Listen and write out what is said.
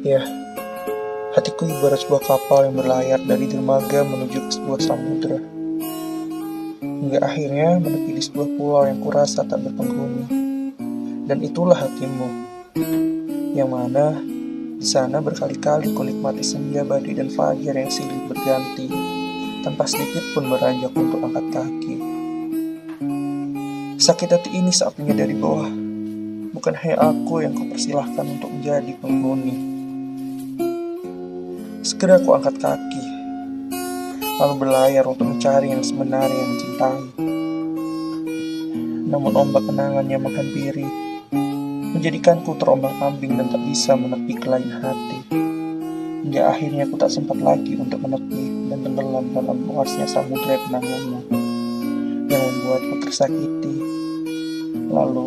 Ya, hatiku ibarat sebuah kapal yang berlayar dari dermaga menuju ke sebuah samudera. Hingga akhirnya menepi di sebuah pulau yang kurasa tak berpenghuni. Dan itulah hatimu, yang mana di sana berkali-kali kunikmati senja, badai, dan fajar yang silih berganti, tanpa sedikit pun beranjak untuk angkat kaki. Sakit hati ini saat menyadari bahwa bukan hanya aku yang kau persilahkan untuk menjadi penghuni. Segera aku angkat kaki, lalu berlayar untuk mencari yang sebenarnya yang mencintai. Namun ombak kenangan yang menghampiri menjadikanku terombang-ambing dan tak bisa menepi ke lain hati. Hingga akhirnya aku tak sempat lagi untuk menepi dan tenggelam dalam luasnya samudera kenanganmu yang membuatku tersakiti. Lalu